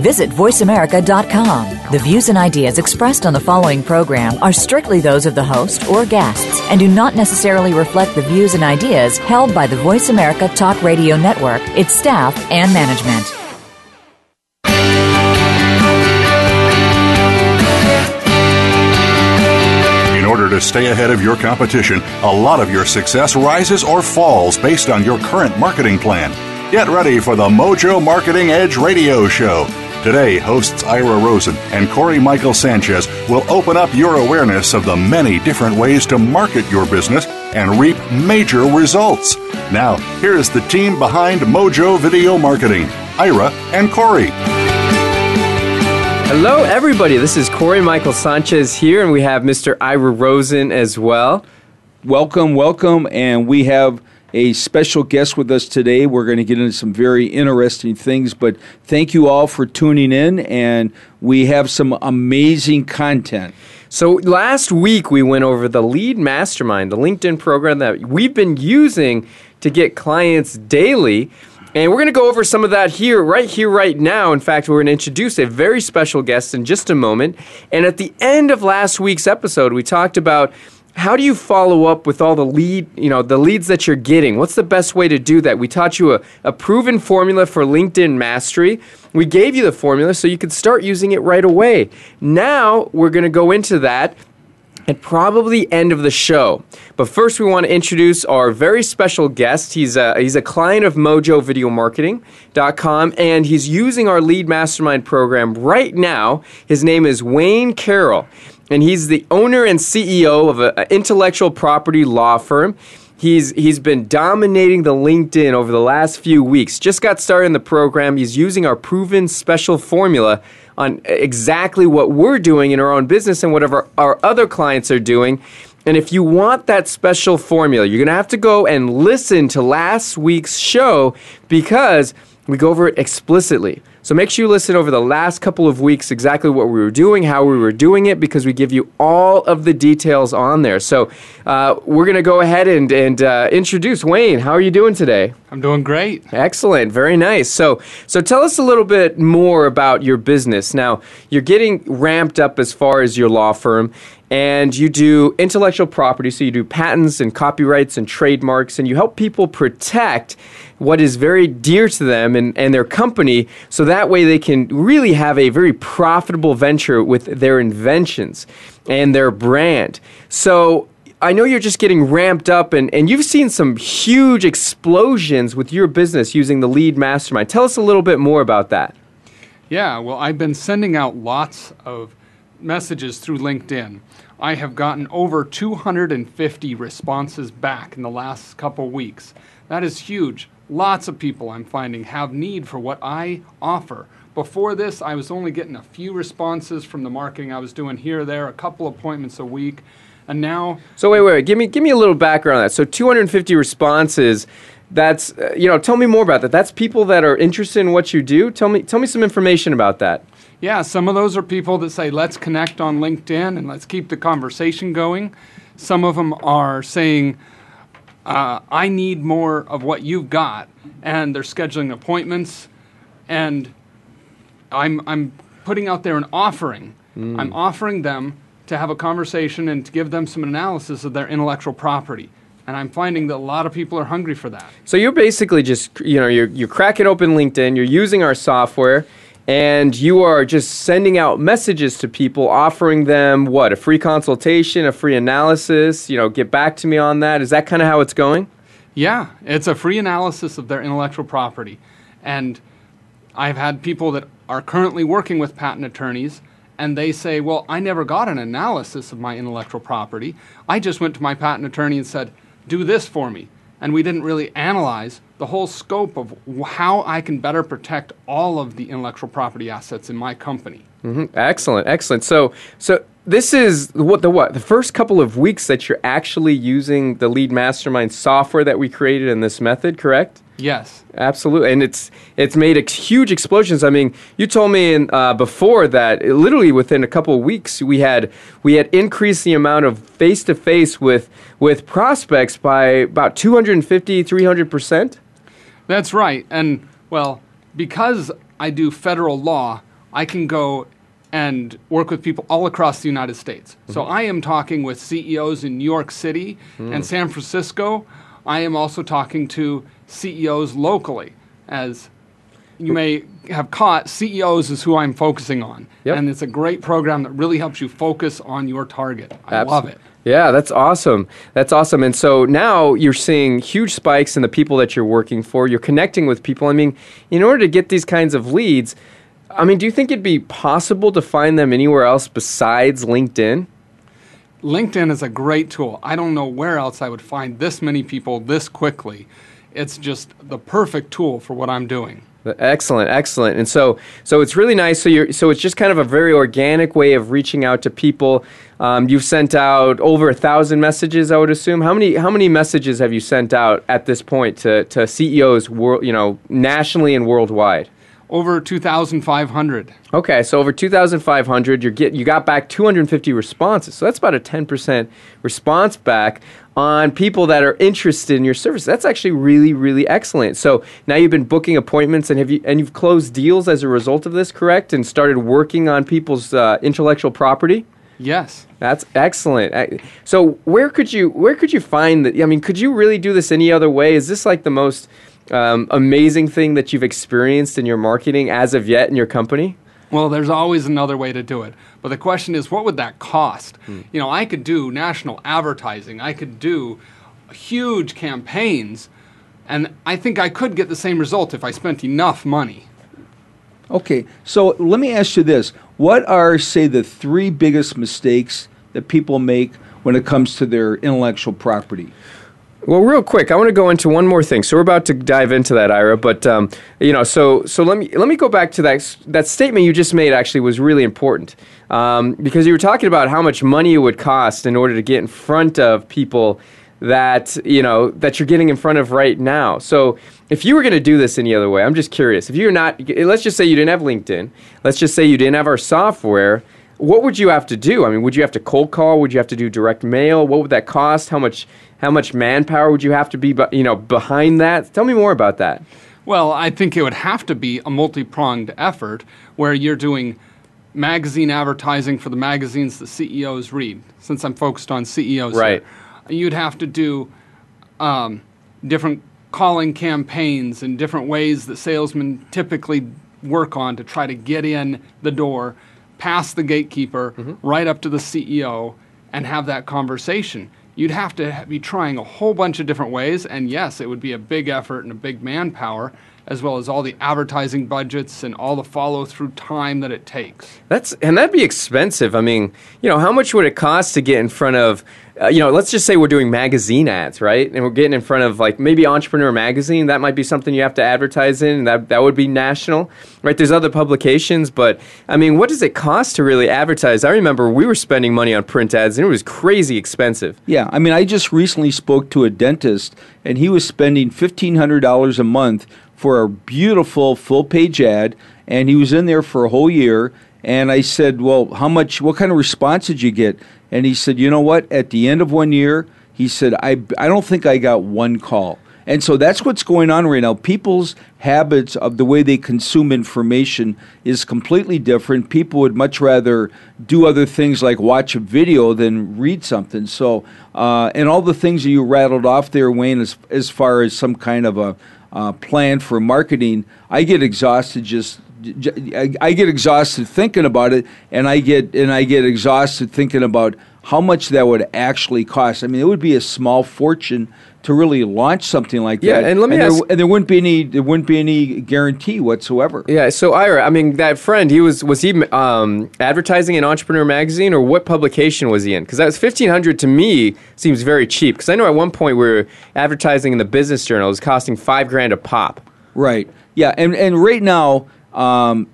Visit VoiceAmerica.com. The views and ideas expressed on the following program are strictly those of the host or guests and do not necessarily reflect the views and ideas held by the Voice America Talk Radio Network, its staff, and management. In order to stay ahead of your competition, a lot of your success rises or falls based on your current marketing plan. Get ready for the Mojo Marketing Edge radio show. Today, hosts Ira Rosen and Cory Michael Sanchez will open up your awareness of the many different ways to market your business and reap major results. Now, here's the team behind Mojo Video Marketing Ira and Cory. Hello, everybody. This is Cory Michael Sanchez here, and we have Mr. Ira Rosen as well. Welcome, welcome, and we have a special guest with us today. We're going to get into some very interesting things, but thank you all for tuning in, and we have some amazing content. So, last week we went over the Lead Mastermind, the LinkedIn program that we've been using to get clients daily. And we're going to go over some of that here, right here, right now. In fact, we're going to introduce a very special guest in just a moment. And at the end of last week's episode, we talked about how do you follow up with all the lead, you know, the leads that you're getting? What's the best way to do that? We taught you a, a proven formula for LinkedIn mastery. We gave you the formula so you could start using it right away. Now we're going to go into that at probably end of the show. But first, we want to introduce our very special guest. He's a, he's a client of MojoVideoMarketing.com, and he's using our Lead Mastermind program right now. His name is Wayne Carroll, and he's the owner and CEO of an intellectual property law firm. He's he's been dominating the LinkedIn over the last few weeks. Just got started in the program. He's using our proven special formula on exactly what we're doing in our own business and whatever our other clients are doing. And if you want that special formula, you're going to have to go and listen to last week's show because we go over it explicitly. So make sure you listen over the last couple of weeks exactly what we were doing, how we were doing it, because we give you all of the details on there. So uh, we're going to go ahead and, and uh, introduce Wayne. How are you doing today? I'm doing great. Excellent, very nice. So, so tell us a little bit more about your business. Now, you're getting ramped up as far as your law firm, and you do intellectual property. So you do patents and copyrights and trademarks, and you help people protect what is very dear to them and, and their company, so that way they can really have a very profitable venture with their inventions and their brand. So I know you're just getting ramped up and, and you've seen some huge explosions with your business using the lead mastermind. Tell us a little bit more about that. Yeah, well, I've been sending out lots of messages through LinkedIn. I have gotten over 250 responses back in the last couple weeks. That is huge. Lots of people I'm finding have need for what I offer. Before this, I was only getting a few responses from the marketing I was doing here or there, a couple appointments a week. And now So wait, wait, wait. Give me give me a little background on that. So 250 responses that's uh, you know, tell me more about that. That's people that are interested in what you do. Tell me tell me some information about that. Yeah, some of those are people that say, let's connect on LinkedIn and let's keep the conversation going. Some of them are saying, uh, I need more of what you've got, and they're scheduling appointments, and I'm, I'm putting out there an offering. I'm offering them to have a conversation and to give them some analysis of their intellectual property. And I'm finding that a lot of people are hungry for that. So you're basically just you know, you're you're cracking open LinkedIn, you're using our software and you are just sending out messages to people offering them what a free consultation a free analysis you know get back to me on that is that kind of how it's going Yeah, it's a free analysis of their intellectual property. And I've had people that are currently working with patent attorneys and they say, Well, I never got an analysis of my intellectual property. I just went to my patent attorney and said, Do this for me. And we didn't really analyze the whole scope of how I can better protect all of the intellectual property assets in my company. hmm Excellent, excellent. So, so this is what the what the first couple of weeks that you're actually using the Lead Mastermind software that we created in this method, correct? Yes. Absolutely, and it's it's made ex- huge explosions. I mean, you told me in, uh, before that it, literally within a couple of weeks we had we had increased the amount of face to face with with prospects by about 250 300 percent. That's right. And well, because I do federal law, I can go and work with people all across the United States. So mm-hmm. I am talking with CEOs in New York City mm. and San Francisco. I am also talking to CEOs locally. As you may have caught, CEOs is who I'm focusing on. Yep. And it's a great program that really helps you focus on your target. I Abs- love it. Yeah, that's awesome. That's awesome. And so now you're seeing huge spikes in the people that you're working for. You're connecting with people. I mean, in order to get these kinds of leads, I mean, do you think it'd be possible to find them anywhere else besides LinkedIn? LinkedIn is a great tool. I don't know where else I would find this many people this quickly. It's just the perfect tool for what I'm doing. Excellent, excellent. And so, so it's really nice. So you're, so it's just kind of a very organic way of reaching out to people. Um, you've sent out over a thousand messages, I would assume. How many, how many messages have you sent out at this point to, to CEOs, world, you know, nationally and worldwide? Over 2,500. Okay, so over 2,500, you get you got back 250 responses. So that's about a 10% response back on people that are interested in your service. That's actually really, really excellent. So now you've been booking appointments and have you and you've closed deals as a result of this, correct? And started working on people's uh, intellectual property. Yes. That's excellent. So where could you where could you find that? I mean, could you really do this any other way? Is this like the most um, amazing thing that you've experienced in your marketing as of yet in your company? Well, there's always another way to do it. But the question is, what would that cost? Hmm. You know, I could do national advertising, I could do huge campaigns, and I think I could get the same result if I spent enough money. Okay, so let me ask you this: What are, say, the three biggest mistakes that people make when it comes to their intellectual property? Well, real quick, I want to go into one more thing. So we're about to dive into that, Ira. But um, you know, so so let me let me go back to that that statement you just made. Actually, was really important um, because you were talking about how much money it would cost in order to get in front of people that you know that you're getting in front of right now. So if you were going to do this any other way, I'm just curious. If you're not, let's just say you didn't have LinkedIn. Let's just say you didn't have our software. What would you have to do? I mean, would you have to cold call? Would you have to do direct mail? What would that cost? How much how much manpower would you have to be, you know, behind that? Tell me more about that. Well, I think it would have to be a multi pronged effort where you're doing magazine advertising for the magazines the CEOs read, since I'm focused on CEOs. here. Right. You'd have to do um, different calling campaigns and different ways that salesmen typically work on to try to get in the door, past the gatekeeper, mm-hmm. right up to the CEO, and have that conversation. You'd have to be trying a whole bunch of different ways, and yes, it would be a big effort and a big manpower, as well as all the advertising budgets and all the follow through time that it takes. That's and that'd be expensive. I mean, you know, how much would it cost to get in front of, uh, you know, let's just say we're doing magazine ads, right? And we're getting in front of like maybe Entrepreneur Magazine. That might be something you have to advertise in. That that would be national, right? There's other publications, but I mean, what does it cost to really advertise? I remember we were spending money on print ads, and it was crazy expensive. Yeah, I mean, I just recently spoke to a dentist, and he was spending fifteen hundred dollars a month for a beautiful full page ad, and he was in there for a whole year. And I said, "Well, how much? What kind of response did you get?" And he said, "You know what? At the end of one year, he said, I I don't think I got one call." And so that's what's going on right now. People's habits of the way they consume information is completely different. People would much rather do other things like watch a video than read something. So, uh, and all the things that you rattled off there, Wayne, as, as far as some kind of a uh, plan for marketing, I get exhausted just. I get exhausted thinking about it, and I get and I get exhausted thinking about how much that would actually cost. I mean, it would be a small fortune to really launch something like Yeah, that. and let me there, ask- and there wouldn't be any there wouldn't be any guarantee whatsoever. Yeah. So Ira, I mean, that friend, he was was he um, advertising in Entrepreneur Magazine, or what publication was he in? Because that was fifteen hundred to me seems very cheap. Because I know at one point we were advertising in the Business Journal it was costing five grand a pop. Right. Yeah. And and right now, um,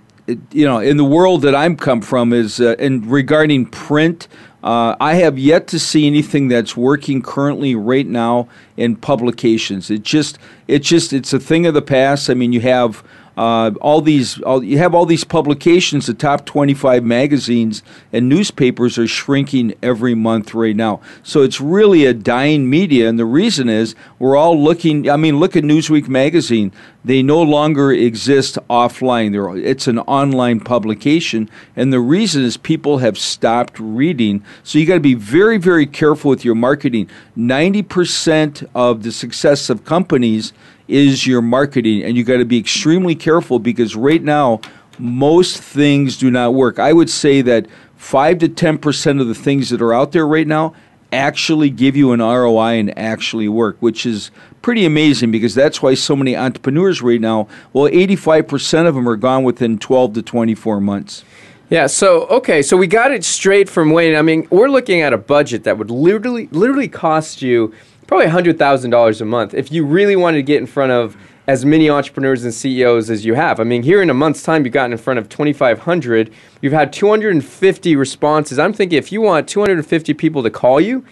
you know, in the world that I'm come from is, uh, and regarding print, uh, I have yet to see anything that's working currently right now in publications. It just, it just, it's a thing of the past. I mean, you have uh, all these, all, you have all these publications. The top 25 magazines and newspapers are shrinking every month right now. So it's really a dying media, and the reason is we're all looking. I mean, look at Newsweek magazine. They no longer exist offline. They're, it's an online publication, and the reason is people have stopped reading. So you got to be very, very careful with your marketing. Ninety percent of the success of companies is your marketing, and you got to be extremely careful because right now most things do not work. I would say that five to ten percent of the things that are out there right now actually give you an ROI and actually work, which is pretty amazing because that's why so many entrepreneurs right now, well, 85% of them are gone within 12 to 24 months. Yeah, so okay, so we got it straight from Wayne. I mean, we're looking at a budget that would literally literally cost you probably $100,000 a month if you really wanted to get in front of as many entrepreneurs and CEOs as you have. I mean, here in a month's time, you've gotten in front of 2,500. You've had 250 responses. I'm thinking if you want 250 people to call you,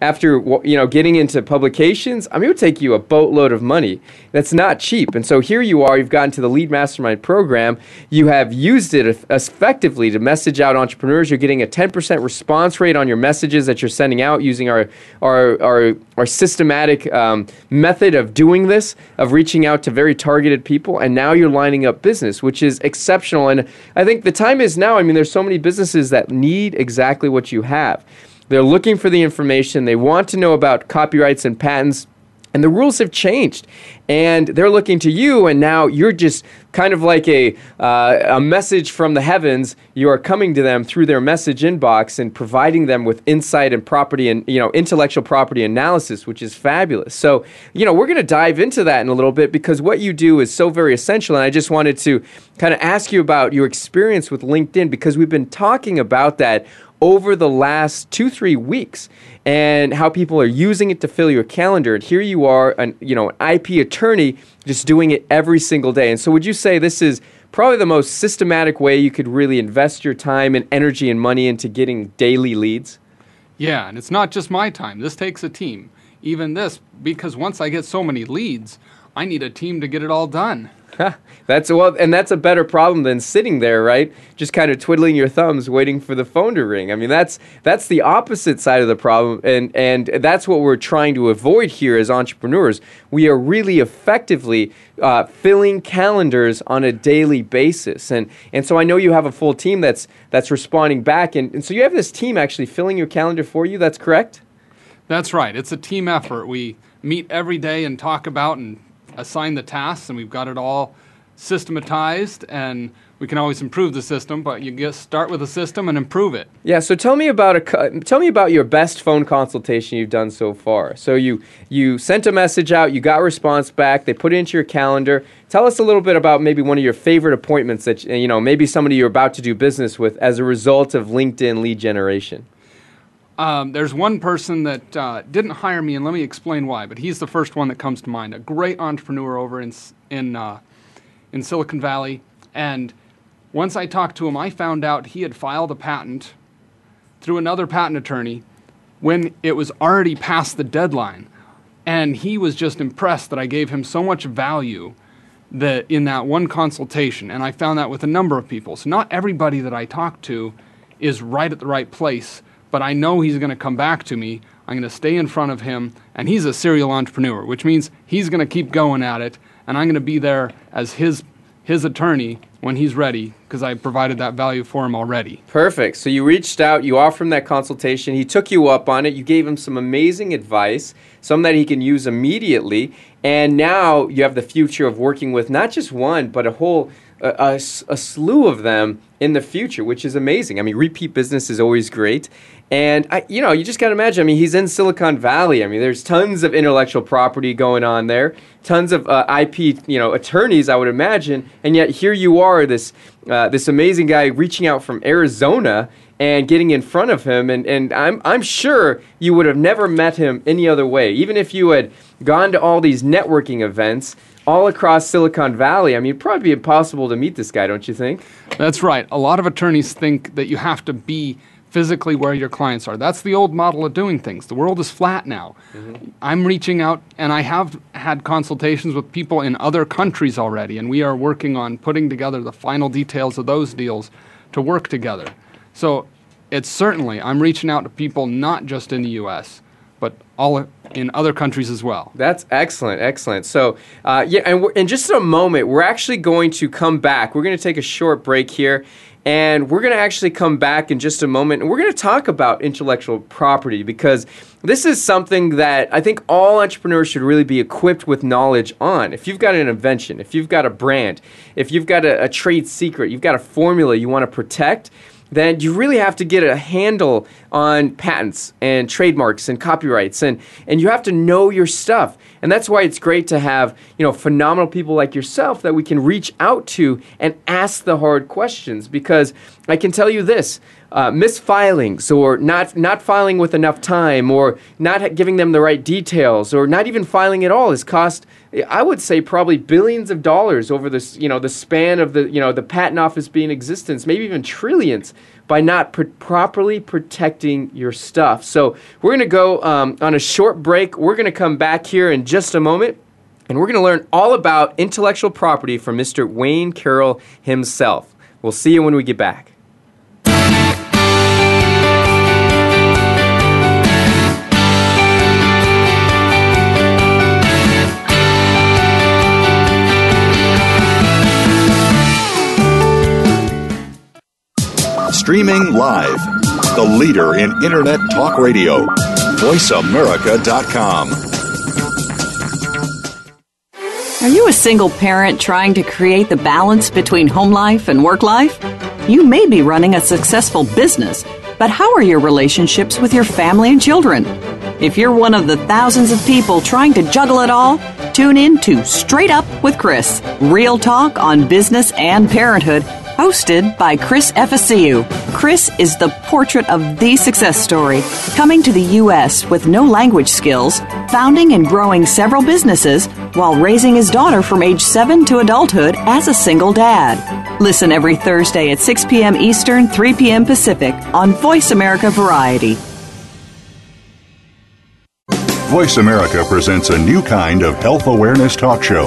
after you know getting into publications, I mean, it would take you a boatload of money. That's not cheap. And so here you are. You've gotten to the Lead Mastermind program. You have used it effectively to message out entrepreneurs. You're getting a 10% response rate on your messages that you're sending out using our our our, our systematic um, method of doing this, of reaching out to very targeted people. And now you're lining up business, which is exceptional. And I think the time is now. I mean, there's so many businesses that need exactly what you have. They're looking for the information. They want to know about copyrights and patents. And the rules have changed. And they're looking to you, and now you're just kind of like a, uh, a message from the heavens. You are coming to them through their message inbox and providing them with insight and property and you know intellectual property analysis, which is fabulous. So you know we're going to dive into that in a little bit because what you do is so very essential. And I just wanted to kind of ask you about your experience with LinkedIn because we've been talking about that over the last two three weeks and how people are using it to fill your calendar. And here you are an you know an ip attorney just doing it every single day. And so would you say this is probably the most systematic way you could really invest your time and energy and money into getting daily leads? Yeah and it's not just my time. This takes a team. Even this because once i get so many leads i need a team to get it all done that's well, and that's a better problem than sitting there, right? Just kind of twiddling your thumbs, waiting for the phone to ring. I mean, that's that's the opposite side of the problem, and and that's what we're trying to avoid here as entrepreneurs. We are really effectively uh, filling calendars on a daily basis, and and so I know you have a full team that's that's responding back, and, and so you have this team actually filling your calendar for you. That's correct. That's right. It's a team effort. We meet every day and talk about and assign the tasks, and we've got it all systematized and we can always improve the system, but you just start with a system and improve it. Yeah. So tell me about a tell me about your best phone consultation you've done so far. So you you sent a message out, you got response back, they put it into your calendar. Tell us a little bit about maybe one of your favorite appointments that you know maybe somebody you're about to do business with as a result of LinkedIn lead generation. Um, there's one person that uh, didn't hire me, and let me explain why. But he's the first one that comes to mind. A great entrepreneur over in in uh, in Silicon Valley, and once I talked to him, I found out he had filed a patent through another patent attorney when it was already past the deadline, and he was just impressed that I gave him so much value that in that one consultation, and I found that with a number of people. So not everybody that I talk to is right at the right place but I know he's going to come back to me. I'm going to stay in front of him, and he's a serial entrepreneur, which means he's going to keep going at it, and I'm going to be there as his his attorney when he's ready because I provided that value for him already. Perfect. So you reached out, you offered him that consultation, he took you up on it, you gave him some amazing advice, some that he can use immediately, and now you have the future of working with not just one, but a whole a, a, a slew of them in the future, which is amazing. I mean, repeat business is always great. And I, you know, you just got to imagine. I mean, he's in Silicon Valley. I mean, there's tons of intellectual property going on there, tons of uh, IP, you know, attorneys. I would imagine, and yet here you are, this uh, this amazing guy reaching out from Arizona and getting in front of him. And, and I'm I'm sure you would have never met him any other way, even if you had gone to all these networking events all across Silicon Valley. I mean, it'd probably be impossible to meet this guy, don't you think? That's right. A lot of attorneys think that you have to be physically where your clients are. That's the old model of doing things. The world is flat now. Mm-hmm. I'm reaching out, and I have had consultations with people in other countries already, and we are working on putting together the final details of those deals to work together. So it's certainly, I'm reaching out to people not just in the US, all in other countries as well. That's excellent, excellent. So, uh, yeah, and in just a moment, we're actually going to come back. We're going to take a short break here, and we're going to actually come back in just a moment, and we're going to talk about intellectual property because this is something that I think all entrepreneurs should really be equipped with knowledge on. If you've got an invention, if you've got a brand, if you've got a, a trade secret, you've got a formula you want to protect then you really have to get a handle on patents and trademarks and copyrights and, and you have to know your stuff. And that's why it's great to have, you know, phenomenal people like yourself that we can reach out to and ask the hard questions because I can tell you this, uh, misfilings or not not filing with enough time or not giving them the right details or not even filing at all has cost I would say probably billions of dollars over this, you know, the span of the, you know, the patent office being in existence, maybe even trillions by not pr- properly protecting your stuff. So we're going to go um, on a short break. We're going to come back here in just a moment. And we're going to learn all about intellectual property from Mr. Wayne Carroll himself. We'll see you when we get back. Streaming live. The leader in Internet talk radio. VoiceAmerica.com. Are you a single parent trying to create the balance between home life and work life? You may be running a successful business, but how are your relationships with your family and children? If you're one of the thousands of people trying to juggle it all, tune in to Straight Up with Chris, real talk on business and parenthood hosted by Chris Efesiu. Chris is the portrait of the success story, coming to the U.S. with no language skills, founding and growing several businesses while raising his daughter from age 7 to adulthood as a single dad. Listen every Thursday at 6 p.m. Eastern, 3 p.m. Pacific on Voice America Variety. Voice America presents a new kind of health awareness talk show,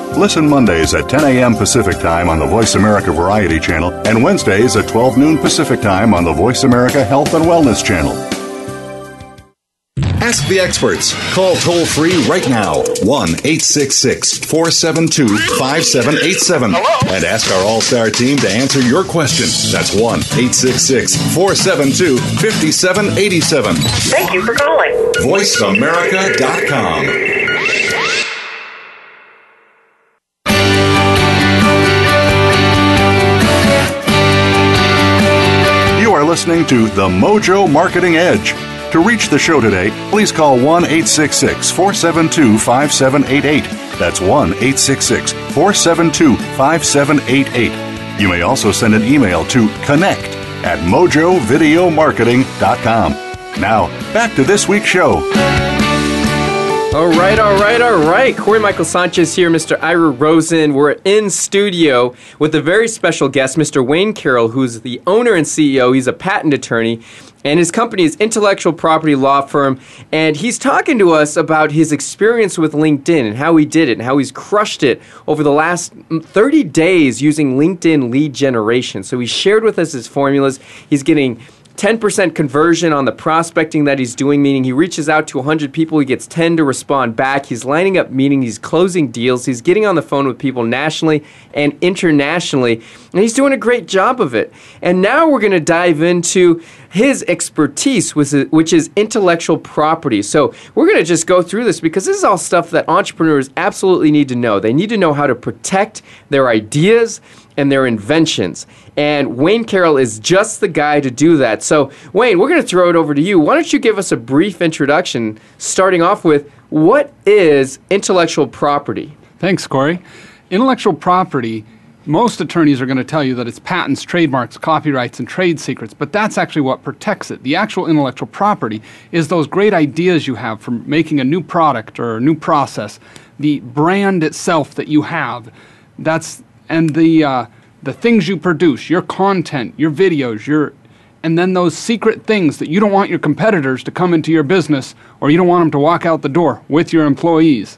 Listen Mondays at 10 a.m. Pacific Time on the Voice America Variety Channel and Wednesdays at 12 noon Pacific Time on the Voice America Health and Wellness Channel. Ask the experts. Call toll free right now 1 866 472 5787 and ask our All Star team to answer your question. That's 1 866 472 5787. Thank you for calling. VoiceAmerica.com. listening to The Mojo Marketing Edge. To reach the show today, please call 1 866 472 5788. That's 1 866 472 5788. You may also send an email to connect at mojovideomarketing.com. Now, back to this week's show. All right, all right, all right. Cory Michael Sanchez here, Mr. Ira Rosen. We're in studio with a very special guest, Mr. Wayne Carroll, who's the owner and CEO. He's a patent attorney, and his company is Intellectual Property Law Firm. And he's talking to us about his experience with LinkedIn and how he did it and how he's crushed it over the last mm, 30 days using LinkedIn lead generation. So he shared with us his formulas. He's getting 10% conversion on the prospecting that he's doing, meaning he reaches out to 100 people, he gets 10 to respond back. He's lining up meetings, he's closing deals, he's getting on the phone with people nationally and internationally, and he's doing a great job of it. And now we're going to dive into his expertise, which is intellectual property. So we're going to just go through this because this is all stuff that entrepreneurs absolutely need to know. They need to know how to protect their ideas and their inventions. And Wayne Carroll is just the guy to do that. So, Wayne, we're going to throw it over to you. Why don't you give us a brief introduction, starting off with what is intellectual property? Thanks, Cory. Intellectual property most attorneys are going to tell you that it's patents, trademarks, copyrights, and trade secrets, but that's actually what protects it. The actual intellectual property is those great ideas you have for making a new product or a new process, the brand itself that you have. That's and the uh, the things you produce, your content, your videos, your and then those secret things that you don't want your competitors to come into your business or you don't want them to walk out the door with your employees.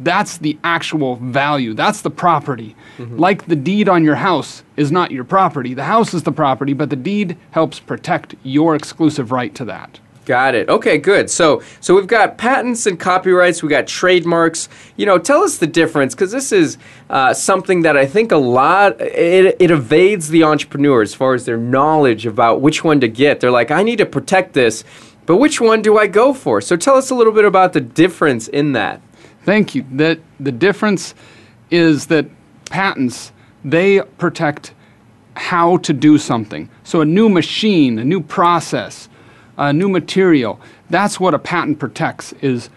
That's the actual value. That's the property. Mm-hmm. Like the deed on your house is not your property. The house is the property, but the deed helps protect your exclusive right to that. Got it. Okay, good. So, so we've got patents and copyrights. We got trademarks. You know, tell us the difference because this is uh, something that I think a lot it, it evades the entrepreneur as far as their knowledge about which one to get. They're like, I need to protect this, but which one do I go for? So, tell us a little bit about the difference in that. Thank you. That the difference is that patents they protect how to do something. So a new machine, a new process, a new material, that's what a patent protects is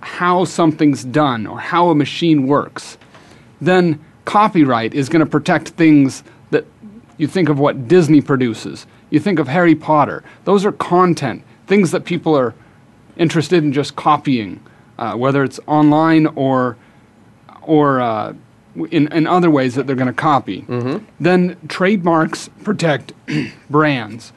how something's done or how a machine works. Then copyright is going to protect things that you think of what Disney produces. You think of Harry Potter. Those are content, things that people are interested in just copying uh, whether it's online or or uh, in, in other ways that they're going to copy. Mm-hmm. Then trademarks protect brands.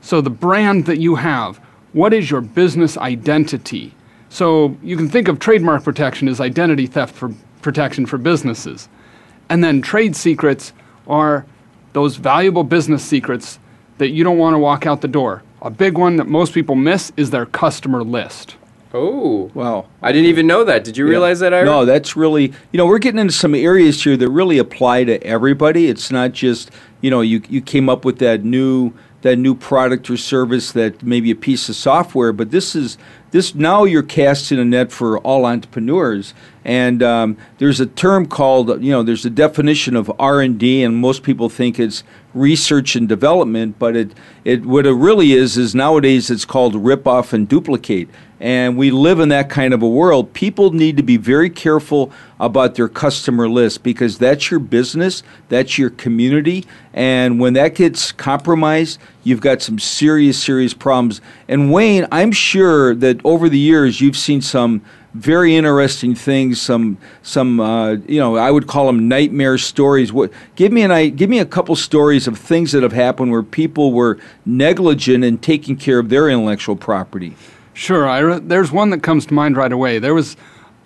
So the brand that you have, what is your business identity? So you can think of trademark protection as identity theft for protection for businesses. And then trade secrets are those valuable business secrets that you don't want to walk out the door. A big one that most people miss is their customer list. Oh, wow. I didn't even know that. Did you realize that, Ira? No, that's really, you know, we're getting into some areas here that really apply to everybody. It's not just, you know, you, you came up with that new that new product or service that maybe a piece of software, but this is this now you're casting a net for all entrepreneurs and um, there's a term called you know there's a definition of r&d and most people think it's research and development but it, it what it really is is nowadays it's called rip off and duplicate and we live in that kind of a world people need to be very careful about their customer list because that's your business that's your community and when that gets compromised you've got some serious serious problems and wayne i'm sure that over the years you've seen some very interesting things. Some some uh, you know I would call them nightmare stories. What give me an give me a couple stories of things that have happened where people were negligent in taking care of their intellectual property. Sure, Ira. There's one that comes to mind right away. There was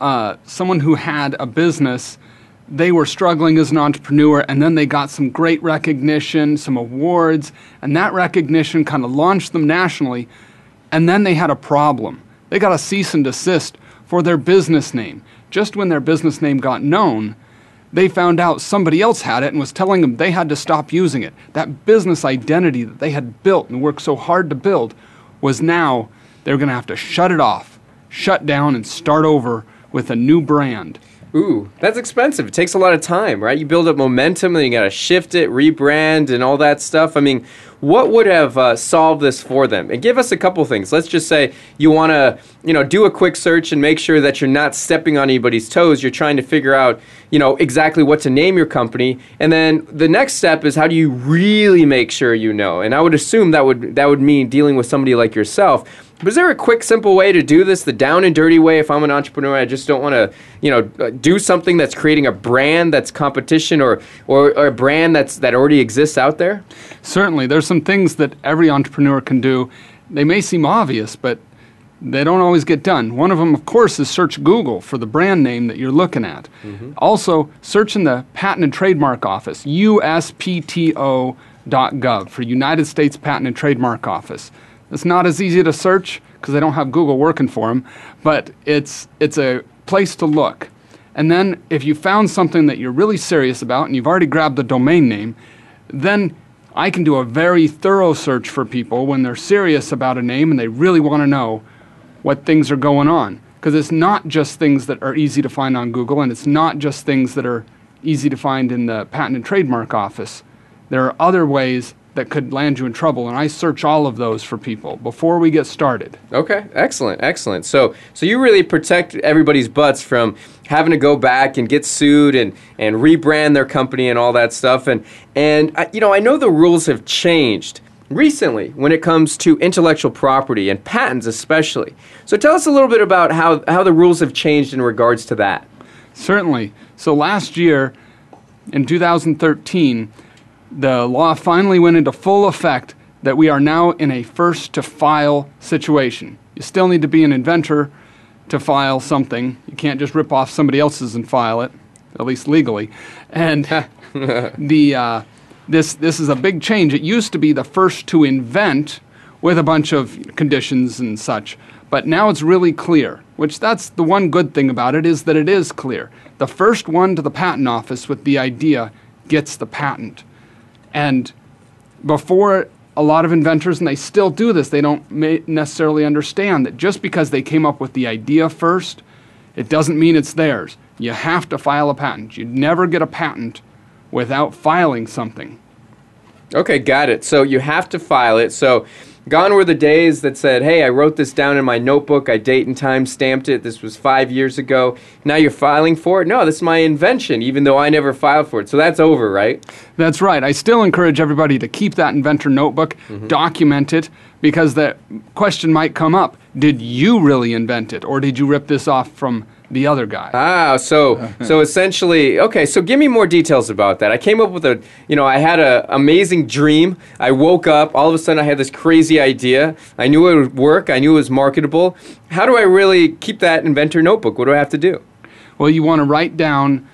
uh, someone who had a business. They were struggling as an entrepreneur, and then they got some great recognition, some awards, and that recognition kind of launched them nationally. And then they had a problem. They got a cease and desist for their business name. Just when their business name got known, they found out somebody else had it and was telling them they had to stop using it. That business identity that they had built and worked so hard to build was now they're going to have to shut it off, shut down, and start over with a new brand. Ooh, that's expensive. It takes a lot of time, right? You build up momentum, and you got to shift it, rebrand, and all that stuff. I mean, what would have uh, solved this for them? And give us a couple things. Let's just say you want to, you know, do a quick search and make sure that you're not stepping on anybody's toes. You're trying to figure out, you know, exactly what to name your company, and then the next step is how do you really make sure you know? And I would assume that would that would mean dealing with somebody like yourself but is there a quick, simple way to do this, the down and dirty way? If I'm an entrepreneur, I just don't want to, you know, uh, do something that's creating a brand that's competition or, or, or a brand that's that already exists out there. Certainly, there's some things that every entrepreneur can do. They may seem obvious, but they don't always get done. One of them, of course, is search Google for the brand name that you're looking at. Mm-hmm. Also, search in the Patent and Trademark Office, USPTO.gov, for United States Patent and Trademark Office. It's not as easy to search because they don't have Google working for them, but it's, it's a place to look. And then if you found something that you're really serious about and you've already grabbed the domain name, then I can do a very thorough search for people when they're serious about a name and they really want to know what things are going on. Because it's not just things that are easy to find on Google and it's not just things that are easy to find in the Patent and Trademark Office. There are other ways that could land you in trouble, and I search all of those for people before we get started. Okay, excellent, excellent. So, so you really protect everybody's butts from having to go back and get sued and, and rebrand their company and all that stuff. And and I, you know, I know the rules have changed recently when it comes to intellectual property and patents, especially. So, tell us a little bit about how how the rules have changed in regards to that. Certainly. So last year, in 2013 the law finally went into full effect that we are now in a first to file situation. You still need to be an inventor to file something. You can't just rip off somebody else's and file it, at least legally. And the uh, this this is a big change. It used to be the first to invent with a bunch of conditions and such, but now it's really clear. Which that's the one good thing about it is that it is clear. The first one to the patent office with the idea gets the patent. And before a lot of inventors, and they still do this, they don't necessarily understand that just because they came up with the idea first, it doesn't mean it's theirs. You have to file a patent. You'd never get a patent without filing something. Okay, got it. So you have to file it. So Gone were the days that said, hey, I wrote this down in my notebook, I date and time stamped it, this was five years ago. Now you're filing for it? No, this is my invention, even though I never filed for it. So that's over, right? That's right. I still encourage everybody to keep that inventor notebook, mm-hmm. document it, because the question might come up Did you really invent it, or did you rip this off from the other guy. Ah, so so essentially, okay. So give me more details about that. I came up with a, you know, I had an amazing dream. I woke up, all of a sudden, I had this crazy idea. I knew it would work. I knew it was marketable. How do I really keep that inventor notebook? What do I have to do? Well, you want to write down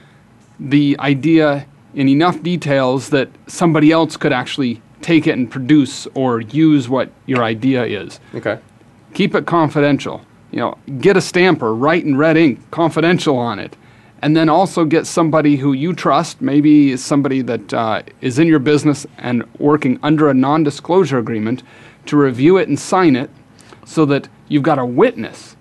the idea in enough details that somebody else could actually take it and produce or use what your idea is. Okay. Keep it confidential you know, get a stamper, write in red ink, confidential on it. And then also get somebody who you trust, maybe somebody that uh, is in your business and working under a non disclosure agreement, to review it and sign it so that you've got a witness.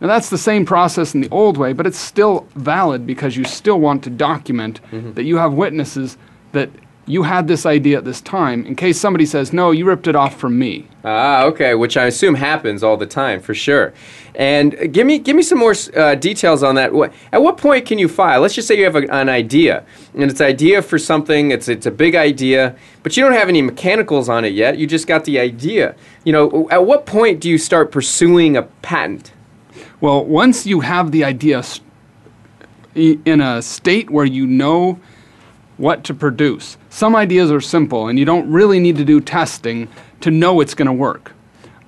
Now, that's the same process in the old way, but it's still valid because you still want to document mm-hmm. that you have witnesses that you had this idea at this time in case somebody says, no, you ripped it off from me. Ah, okay, which I assume happens all the time for sure. And give me give me some more uh, details on that. At what point can you file? Let's just say you have a, an idea, and it's an idea for something. It's it's a big idea, but you don't have any mechanicals on it yet. You just got the idea. You know, at what point do you start pursuing a patent? Well, once you have the idea in a state where you know what to produce. Some ideas are simple and you don't really need to do testing to know it's going to work.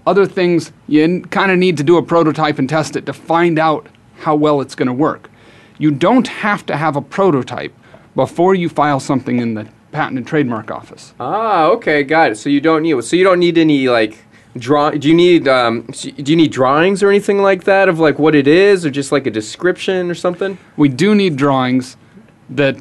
Other things, you kind of need to do a prototype and test it to find out how well it's going to work. You don't have to have a prototype before you file something in the patent and trademark office. Ah, okay, got it. So you don't need so you don't need any like draw. Do you need um, do you need drawings or anything like that of like what it is, or just like a description or something? We do need drawings that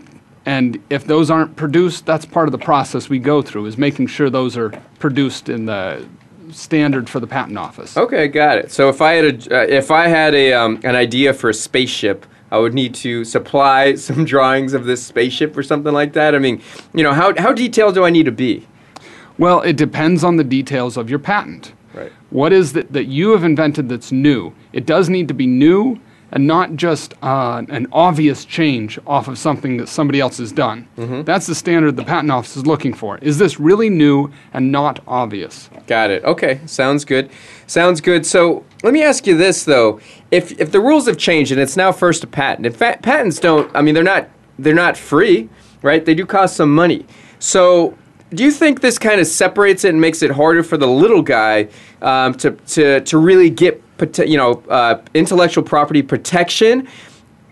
and if those aren't produced, that's part of the process we go through is making sure those are produced in the standard for the patent office. Okay, got it. So if I had a uh, if I had a um, an idea for a spaceship, I would need to supply some drawings of this spaceship or something like that. I mean, you know, how how detailed do I need to be? Well, it depends on the details of your patent. Right. What is it that you have invented that's new? It does need to be new and not just uh, an obvious change off of something that somebody else has done. Mm-hmm. That's the standard the patent office is looking for. Is this really new and not obvious? Got it. Okay, sounds good. Sounds good. So let me ask you this though: if if the rules have changed and it's now first a patent, in fact, patents don't. I mean, they're not they're not free, right? They do cost some money. So do you think this kind of separates it and makes it harder for the little guy um, to, to, to really get you know uh, intellectual property protection?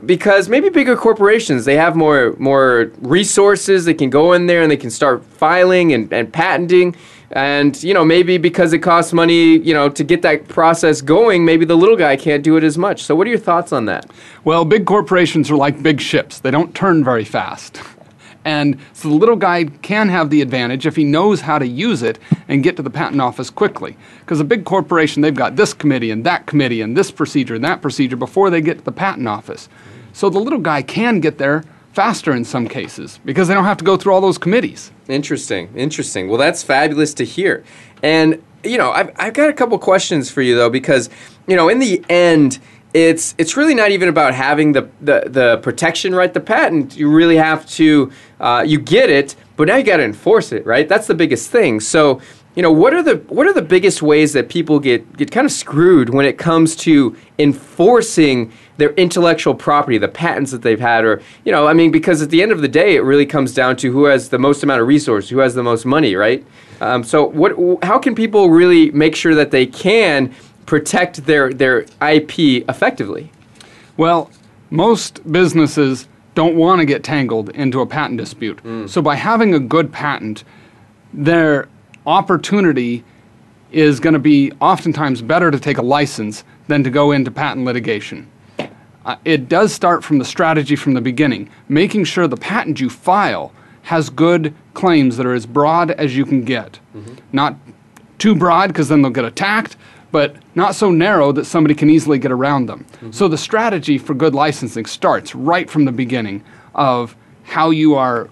Because maybe bigger corporations they have more more resources. They can go in there and they can start filing and, and patenting. And you know maybe because it costs money, you know, to get that process going, maybe the little guy can't do it as much. So what are your thoughts on that? Well, big corporations are like big ships. They don't turn very fast. And so the little guy can have the advantage if he knows how to use it and get to the patent office quickly. Because a big corporation, they've got this committee and that committee and this procedure and that procedure before they get to the patent office. So the little guy can get there faster in some cases because they don't have to go through all those committees. Interesting, interesting. Well, that's fabulous to hear. And, you know, I've, I've got a couple questions for you, though, because, you know, in the end, it's it's really not even about having the, the, the protection, right? The patent, you really have to, uh, you get it, but now you got to enforce it, right? That's the biggest thing. So, you know, what are the what are the biggest ways that people get get kind of screwed when it comes to enforcing their intellectual property, the patents that they've had, or you know, I mean, because at the end of the day, it really comes down to who has the most amount of resources, who has the most money, right? Um, so, what? How can people really make sure that they can protect their their IP effectively? Well, most businesses don't want to get tangled into a patent dispute. So by having a good patent, their opportunity is going to be oftentimes better to take a license than to go into patent litigation. Uh, it does start from the strategy from the beginning, making sure the patent you file has good claims that are as broad as you can get. Not too broad because then they'll get attacked, but not so narrow that somebody can easily get around them. So the strategy for good licensing starts right from the beginning of how you are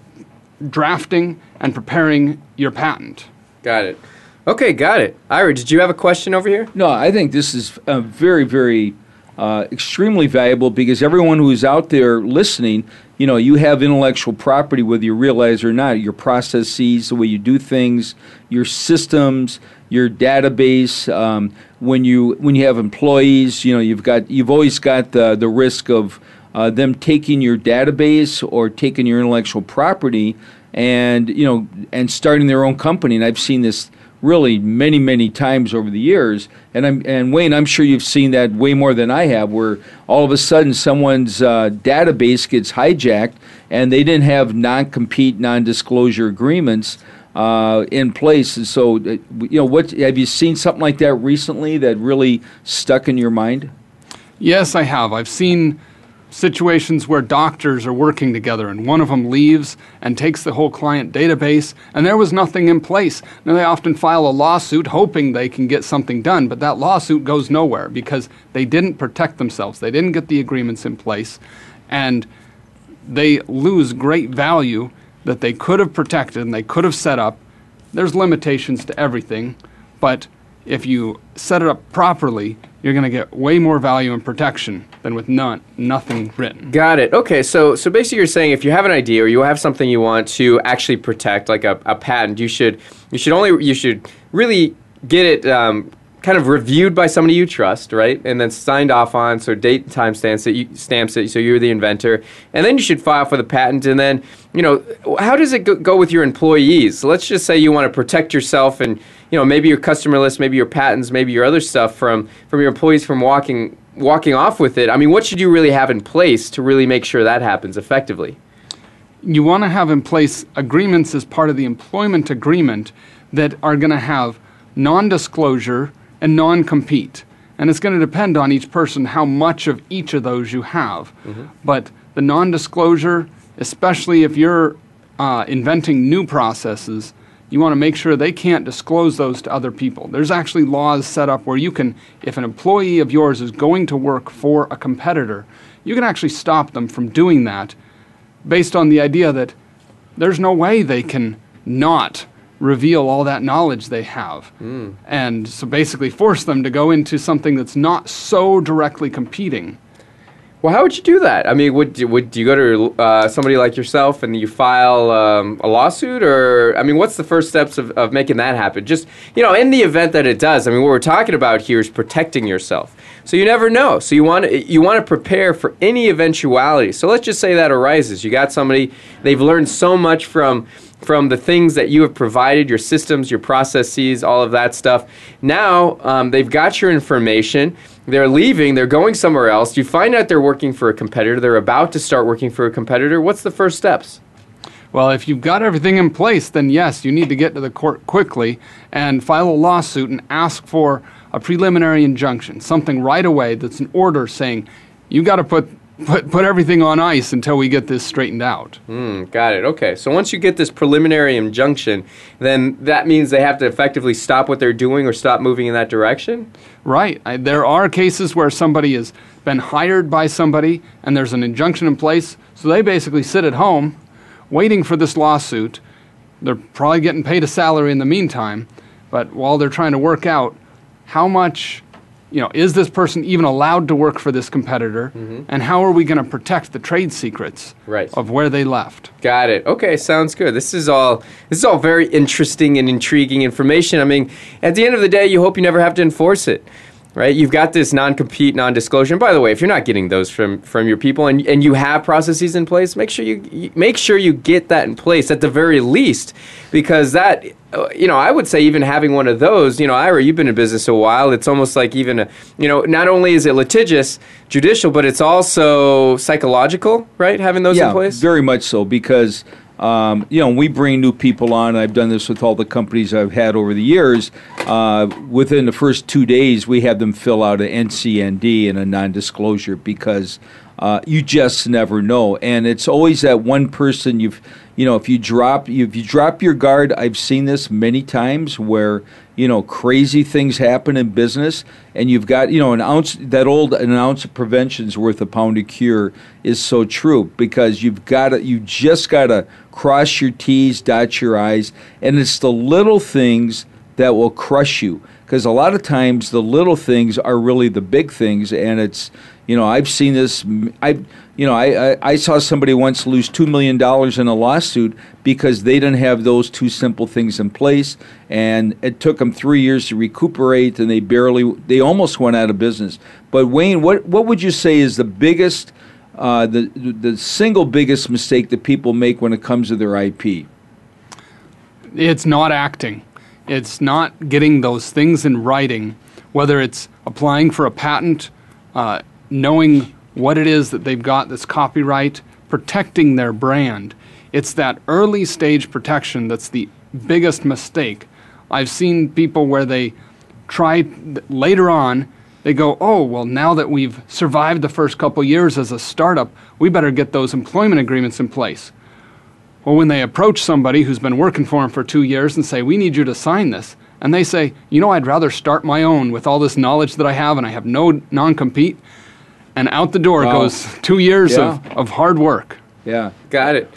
drafting and preparing your patent. Got it. Okay, got it. Ira, did you have a question over here? No, I think this is uh, very, very uh, extremely valuable because everyone who's out there listening, you know, you have intellectual property, whether you realize it or not. Your processes, the way you do things, your systems, your database. Um, when you when you have employees, you know, you've got you've always got the the risk of uh, them taking your database or taking your intellectual property and you know and starting their own company. And I've seen this really many many times over the years and I'm and Wayne I'm sure you've seen that way more than I have where all of a sudden someone's uh, database gets hijacked and they didn't have non-compete non-disclosure agreements uh, in place and so uh, you know what have you seen something like that recently that really stuck in your mind Yes, I have. I've seen situations where doctors are working together and one of them leaves and takes the whole client database and there was nothing in place. Now they often file a lawsuit hoping they can get something done, but that lawsuit goes nowhere because they didn't protect themselves. They didn't get the agreements in place and they lose great value that they could have protected and they could have set up. There's limitations to everything, but if you set it up properly, you're going to get way more value and protection than with none, nothing written. Got it. Okay, so so basically, you're saying if you have an idea or you have something you want to actually protect, like a, a patent, you should you should only you should really get it um, kind of reviewed by somebody you trust, right, and then signed off on. So date and time stamps it, you, stamps it. So you're the inventor, and then you should file for the patent. And then you know how does it go, with your employees? So let's just say you want to protect yourself and you know maybe your customer list, maybe your patents, maybe your other stuff from from your employees from walking walking off with it. I mean, what should you really have in place to really make sure that happens effectively? You want to have in place agreements as part of the employment agreement that are going to have non disclosure and non compete. And it's going to depend on each person how much of each of those you have. But the non disclosure, especially if you're uh, inventing new processes, you want to make sure they can't disclose those to other people. There's actually laws set up where you can, if an employee of yours is going to work for a competitor, you can actually stop them from doing that based on the idea that there's no way they can not reveal all that knowledge they have. And so basically force them to go into something that's not so directly competing. Well, how would you do that? I mean, would you, would you go to uh, somebody like yourself and you file um, a lawsuit, or I mean, what's the first steps of, of making that happen? Just you know, in the event that it does, I mean, what we're talking about here is protecting yourself. So you never know. So you want to you want to prepare for any eventuality. So let's just say that arises. You got somebody they've learned so much from from the things that you have provided, your systems, your processes, all of that stuff. Now um, they've got your information. They're leaving. They're going somewhere else. You find out they're working for a competitor. They're about to start working for a competitor. What's the first steps? Well, if you've got everything in place, then yes, you need to get to the court quickly and file a lawsuit and ask for a preliminary injunction, something right away that's an order saying you got to put put put everything on ice until we get this straightened out. Mm, got it. Okay. So once you get this preliminary injunction, then that means they have to effectively stop what they're doing or stop moving in that direction? Right. I, there are cases where somebody has been hired by somebody and there's an injunction in place, so they basically sit at home waiting for this lawsuit. They're probably getting paid a salary in the meantime, but while they're trying to work out how much you know, is this person even allowed to work for this competitor? Mm-hmm. And how are we going to protect the trade secrets right. of where they left? Got it. Okay, sounds good. This is all this is all very interesting and intriguing information. I mean, at the end of the day, you hope you never have to enforce it right? You've got this non-compete, non-disclosure. And by the way, if you're not getting those from from your people and, and you have processes in place, make sure you, you make sure you get that in place at the very least, because that uh, you know, I would say even having one of those, you know, Ira, you've been in business a while. It's almost like even, a, you know, not only is it litigious, judicial, but it's also psychological, right? Having those yeah, in place. very much so because um, you know, we bring new people on. I've done this with all the companies I've had over the years. Uh, within the first two days, we have them fill out an NCND and a non-disclosure because uh, you just never know. And it's always that one person you've, you know, if you drop if you drop your guard. I've seen this many times where you know crazy things happen in business and you've got you know an ounce that old an ounce of prevention is worth a pound of cure is so true because you've got to you just got to cross your t's dot your i's and it's the little things that will crush you because a lot of times the little things are really the big things and it's you know i've seen this i've you know, I, I, I, saw somebody once lose $2 million in a lawsuit because they didn't have those two simple things in place. And it took them three years to recuperate, and they barely, they almost went out of business. But, Wayne, what, what would you say is the biggest, uh, the, the single biggest mistake that people make when it comes to their IP? It's not acting, it's not getting those things in writing, whether it's applying for a patent, uh, knowing what it is that they've got that's copyright, protecting their brand. It's that early stage protection that's the biggest mistake. I've seen people where they try later on, they go, oh, well, now that we've survived the first couple years as a startup, we better get those employment agreements in place. Well, when they approach somebody who's been working for them for two years and say, we need you to sign this, and they say, you know, I'd rather start my own with all this knowledge that I have and I have no non compete, and out the door wow. goes two years yeah. of, of hard work. Yeah. Got it.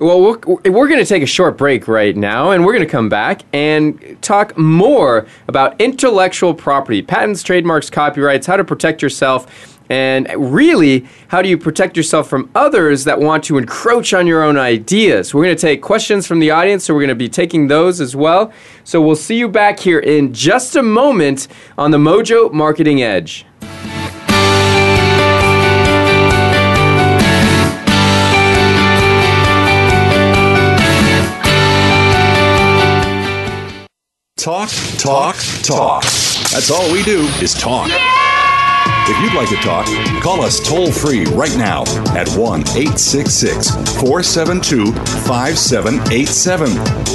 Well, we're, we're going to take a short break right now, and we're going to come back and talk more about intellectual property, patents, trademarks, copyrights, how to protect yourself, and really, how do you protect yourself from others that want to encroach on your own ideas? We're going to take questions from the audience, so we're going to be taking those as well. So we'll see you back here in just a moment on the Mojo Marketing Edge. Talk, talk, talk. That's all we do is talk. If you'd like to talk, call us toll free right now at 1 866 472 5787.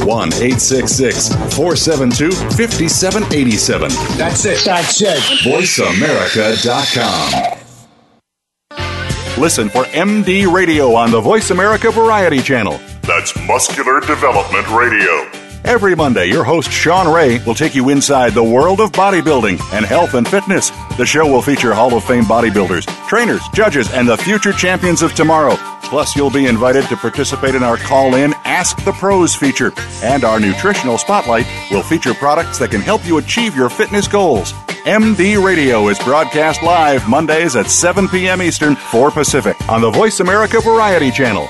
1 866 472 5787. That's it. That's it. VoiceAmerica.com. Listen for MD Radio on the Voice America Variety Channel. That's Muscular Development Radio. Every Monday, your host, Sean Ray, will take you inside the world of bodybuilding and health and fitness. The show will feature Hall of Fame bodybuilders, trainers, judges, and the future champions of tomorrow. Plus, you'll be invited to participate in our call in Ask the Pros feature. And our nutritional spotlight will feature products that can help you achieve your fitness goals. MD Radio is broadcast live Mondays at 7 p.m. Eastern, 4 Pacific on the Voice America Variety Channel.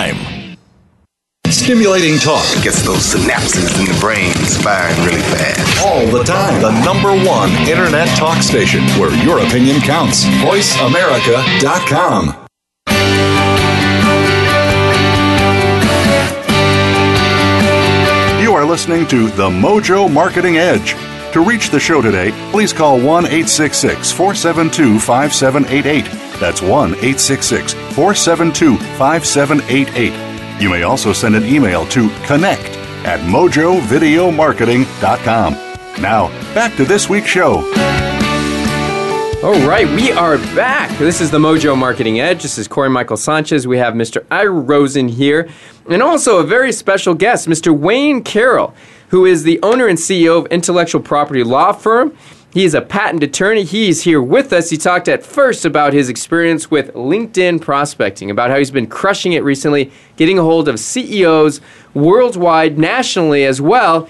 time. Stimulating talk. It gets those synapses in the brain firing really fast. All the time. The number one Internet talk station where your opinion counts. VoiceAmerica.com. You are listening to The Mojo Marketing Edge. To reach the show today, please call 1 866 472 5788. That's 1 866 472 5788. You may also send an email to connect at mojovideomarketing.com. Now, back to this week's show. All right, we are back. This is the Mojo Marketing Edge. This is Cory Michael Sanchez. We have Mr. Ira Rosen here, and also a very special guest, Mr. Wayne Carroll, who is the owner and CEO of intellectual property law firm. He is a patent attorney. He's here with us. He talked at first about his experience with LinkedIn prospecting, about how he's been crushing it recently, getting a hold of CEOs worldwide, nationally as well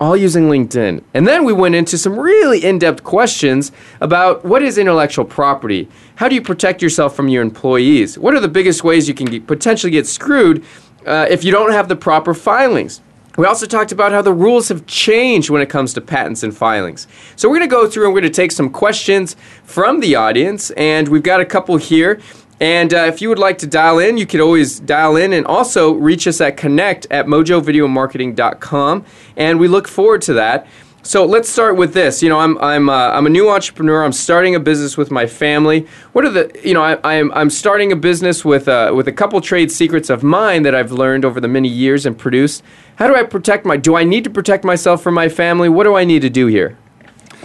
all using LinkedIn. And then we went into some really in depth questions about what is intellectual property? How do you protect yourself from your employees? What are the biggest ways you can get, potentially get screwed uh, if you don't have the proper filings? We also talked about how the rules have changed when it comes to patents and filings. So, we're going to go through and we're going to take some questions from the audience, and we've got a couple here. And uh, if you would like to dial in, you could always dial in and also reach us at connect at mojovideomarketing.com. And we look forward to that. So let's start with this. You know, I'm I'm uh, I'm a new entrepreneur. I'm starting a business with my family. What are the you know I, I'm I'm starting a business with uh, with a couple trade secrets of mine that I've learned over the many years and produced. How do I protect my? Do I need to protect myself from my family? What do I need to do here?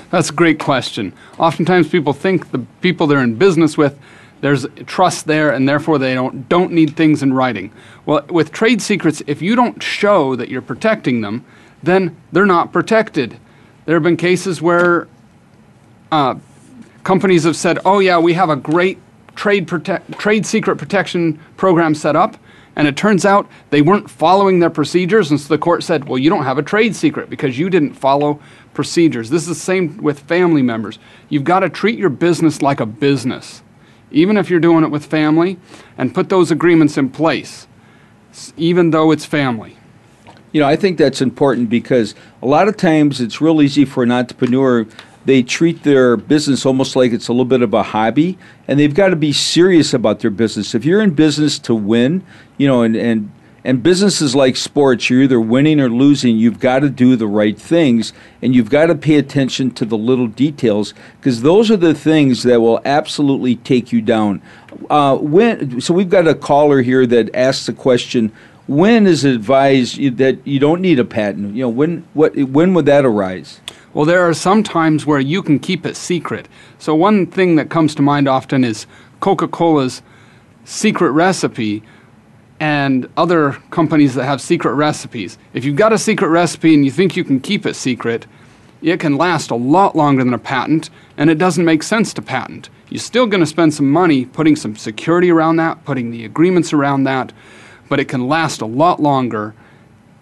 That's a great question. Oftentimes people think the people they're in business with there's trust there and therefore they don't don't need things in writing. Well, with trade secrets if you don't show that you're protecting them, then they're not protected. There have been cases where uh, companies have said, "Oh yeah, we have a great trade trade secret protection program set up," and it turns out they weren't following their procedures, and so the court said, "Well, you don't have a trade secret because you didn't follow procedures." This is the same with family members. You've got to treat your business like a business, even if you're doing it with family, and put those agreements in place, even though it's family. You know, I think that's important because a lot of times it's real easy for an entrepreneur. They treat their business almost like it's a little bit of a hobby, and they've got to be serious about their business. If you're in business to win, you know, and and and business is like sports. You're either winning or losing. You've got to do the right things, and you've got to pay attention to the little details because those are the things that will absolutely take you down. Uh, when so we've got a caller here that asks the question when is it advised that you don't need a patent? You know, when what when would that arise? Well, there are some times where you can keep it secret. So one thing that comes to mind often is Coca-Cola's secret recipe and other companies that have secret recipes. If you've got a secret recipe and you think you can keep it secret, it can last a lot longer than a patent, and it doesn't make sense to patent. You're still going to spend some money putting some security around that, putting the agreements around that, but it can last a lot longer.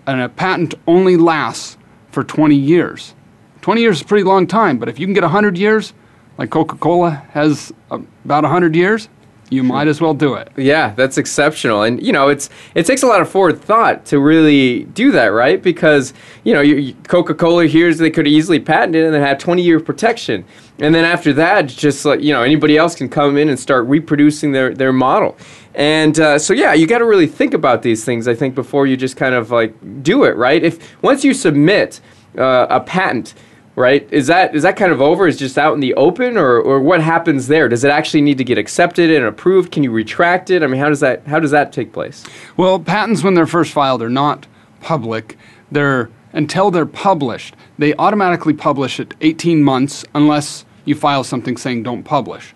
And a patent only lasts for 20 years. 20 years is a pretty long time, but if you can get 100 years, like Coca Cola has about 100 years, you might as well do it. Yeah, that's exceptional, and you know it's it takes a lot of forward thought to really do that, right? Because you know Coca Cola hears they could easily patent it and then have twenty year protection, and then after that, just like you know anybody else can come in and start reproducing their their model, and uh, so yeah, you got to really think about these things. I think before you just kind of like do it, right? If once you submit uh, a patent right? Is that is that kind of over? Is just out in the open, or or what happens there? Does it actually need to get accepted and approved? Can you retract it? I mean, how does that how does that take place? Well, patents when they're first filed are not public. They're until they're published. They automatically publish at 18 months unless you file something saying don't publish.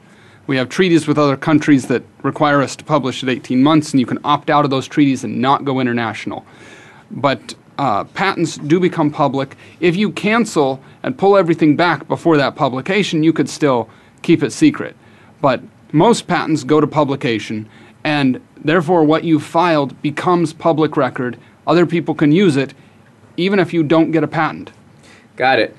We have treaties with other countries that require us to publish at 18 months, and you can opt out of those treaties and not go international. But uh, patents do become public. If you cancel and pull everything back before that publication, you could still keep it secret. But most patents go to publication, and therefore what you filed becomes public record. Other people can use it even if you don't get a patent. Got it.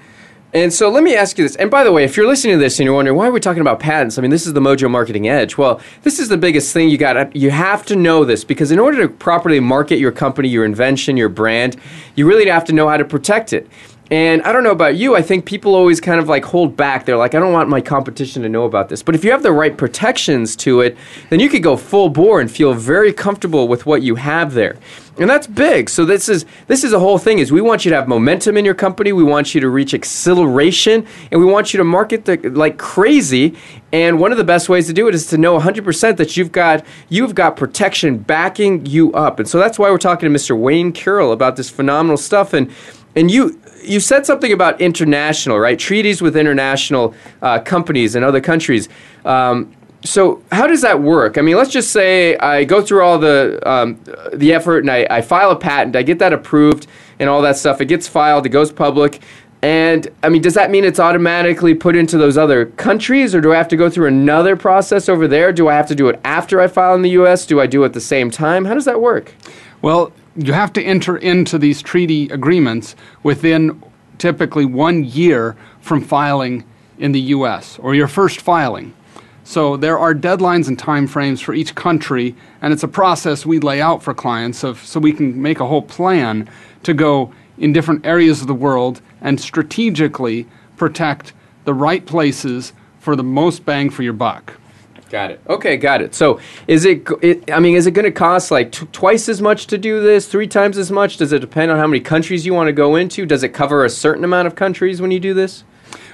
And so let me ask you this. And by the way, if you're listening to this and you're wondering why are we talking about patents, I mean this is the Mojo Marketing Edge. Well, this is the biggest thing you got. You have to know this because in order to properly market your company, your invention, your brand, you really have to know how to protect it. And I don't know about you, I think people always kind of like hold back. They're like, I don't want my competition to know about this. But if you have the right protections to it, then you could go full bore and feel very comfortable with what you have there. And that's big. So this is this is a whole thing is we want you to have momentum in your company, we want you to reach acceleration, and we want you to market the, like crazy. And one of the best ways to do it is to know 100% that you've got you've got protection backing you up. And so that's why we're talking to Mr. Wayne Carroll about this phenomenal stuff and and you you said something about international, right? Treaties with international uh, companies and other countries. Um, so how does that work? I mean, let's just say I go through all the um, the effort and I, I file a patent, I get that approved and all that stuff. It gets filed, it goes public. And I mean, does that mean it's automatically put into those other countries, or do I have to go through another process over there? Do I have to do it after I file in the U.S.? Do I do it at the same time? How does that work? Well, you have to enter into these treaty agreements within typically one year from filing in the U.S. or your first filing. So there are deadlines and timeframes for each country, and it's a process we lay out for clients of so we can make a whole plan to go in different areas of the world and strategically protect the right places for the most bang for your buck. Got it. Okay, got it. So, is it? it I mean, is it going to cost like t- twice as much to do this? Three times as much? Does it depend on how many countries you want to go into? Does it cover a certain amount of countries when you do this?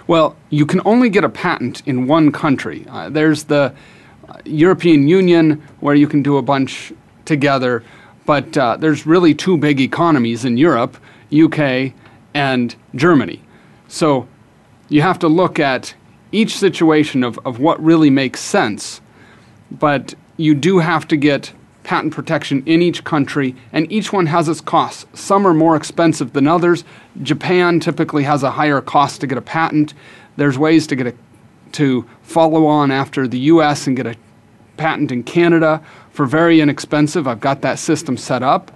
Well, you can only get a patent in one country. Uh, there's the uh, European Union where you can do a bunch together, but uh, there's really two big economies in Europe: UK and Germany. So, you have to look at each situation of, of what really makes sense, but you do have to get patent protection in each country, and each one has its costs. Some are more expensive than others. Japan typically has a higher cost to get a patent. There's ways to get a, to follow on after the U.S. and get a patent in Canada for very inexpensive. I've got that system set up,